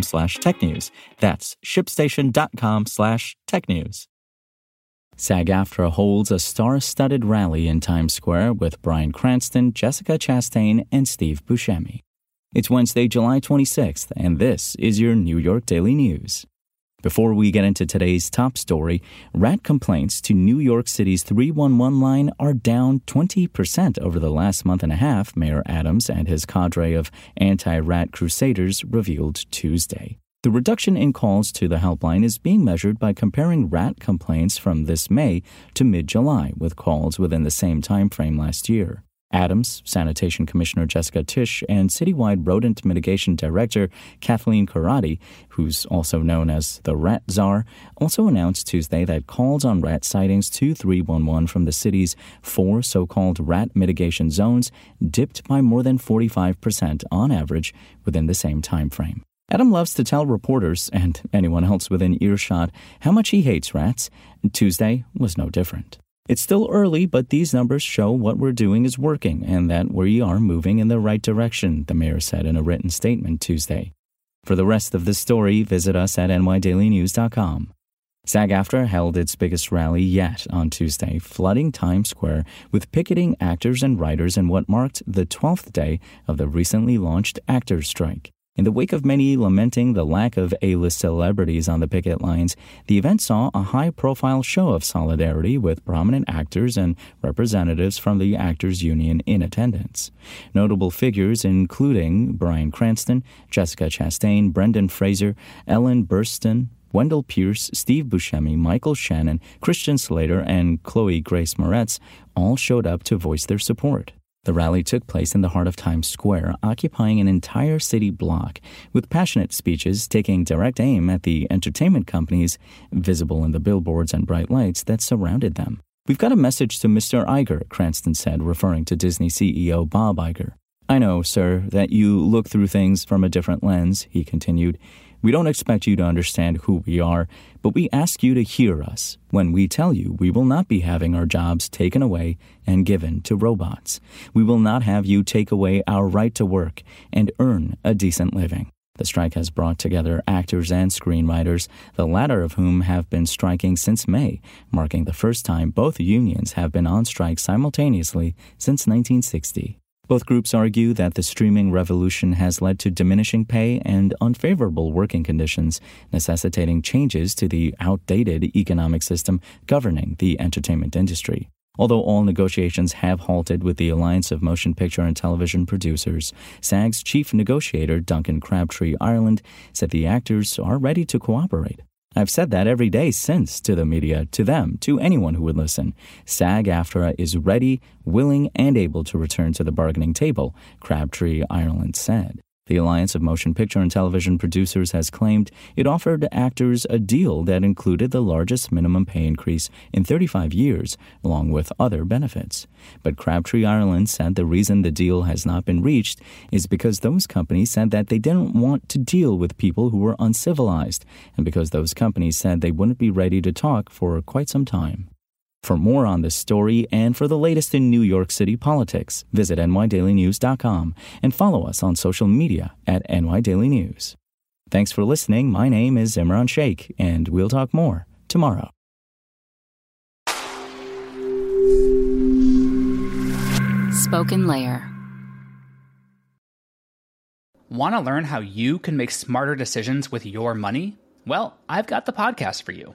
slash technews. That's shipstation.com slash technews. SAG-AFTRA holds a star-studded rally in Times Square with Bryan Cranston, Jessica Chastain, and Steve Buscemi. It's Wednesday, July 26th, and this is your New York Daily News. Before we get into today's top story, rat complaints to New York City's 311 line are down 20% over the last month and a half, Mayor Adams and his cadre of anti rat crusaders revealed Tuesday. The reduction in calls to the helpline is being measured by comparing rat complaints from this May to mid July with calls within the same time frame last year. Adams, Sanitation Commissioner Jessica Tisch, and Citywide Rodent Mitigation Director Kathleen Corradi, who's also known as the Rat Czar, also announced Tuesday that calls on rat sightings to 311 from the city's four so called rat mitigation zones dipped by more than 45% on average within the same time frame. Adam loves to tell reporters and anyone else within earshot how much he hates rats. Tuesday was no different. It's still early, but these numbers show what we're doing is working and that we are moving in the right direction, the mayor said in a written statement Tuesday. For the rest of the story, visit us at nydailynews.com. SAG-AFTRA held its biggest rally yet on Tuesday, flooding Times Square with picketing actors and writers in what marked the 12th day of the recently launched actors' strike. In the wake of many lamenting the lack of A list celebrities on the picket lines, the event saw a high profile show of solidarity with prominent actors and representatives from the Actors Union in attendance. Notable figures including Bryan Cranston, Jessica Chastain, Brendan Fraser, Ellen Burstyn, Wendell Pierce, Steve Buscemi, Michael Shannon, Christian Slater, and Chloe Grace Moretz all showed up to voice their support. The rally took place in the heart of Times Square, occupying an entire city block, with passionate speeches taking direct aim at the entertainment companies visible in the billboards and bright lights that surrounded them. We've got a message to Mr. Iger, Cranston said, referring to Disney CEO Bob Iger. I know, sir, that you look through things from a different lens, he continued. We don't expect you to understand who we are, but we ask you to hear us when we tell you we will not be having our jobs taken away and given to robots. We will not have you take away our right to work and earn a decent living. The strike has brought together actors and screenwriters, the latter of whom have been striking since May, marking the first time both unions have been on strike simultaneously since 1960. Both groups argue that the streaming revolution has led to diminishing pay and unfavorable working conditions, necessitating changes to the outdated economic system governing the entertainment industry. Although all negotiations have halted with the Alliance of Motion Picture and Television Producers, SAG's chief negotiator, Duncan Crabtree Ireland, said the actors are ready to cooperate. I've said that every day since to the media, to them, to anyone who would listen. SAG AFTRA is ready, willing, and able to return to the bargaining table, Crabtree Ireland said. The Alliance of Motion Picture and Television Producers has claimed it offered actors a deal that included the largest minimum pay increase in 35 years, along with other benefits. But Crabtree Ireland said the reason the deal has not been reached is because those companies said that they didn't want to deal with people who were uncivilized, and because those companies said they wouldn't be ready to talk for quite some time. For more on this story and for the latest in New York City politics, visit nydailynews.com and follow us on social media at nydailynews. Thanks for listening. My name is Imran Sheikh, and we'll talk more tomorrow. Spoken Layer. Want to learn how you can make smarter decisions with your money? Well, I've got the podcast for you.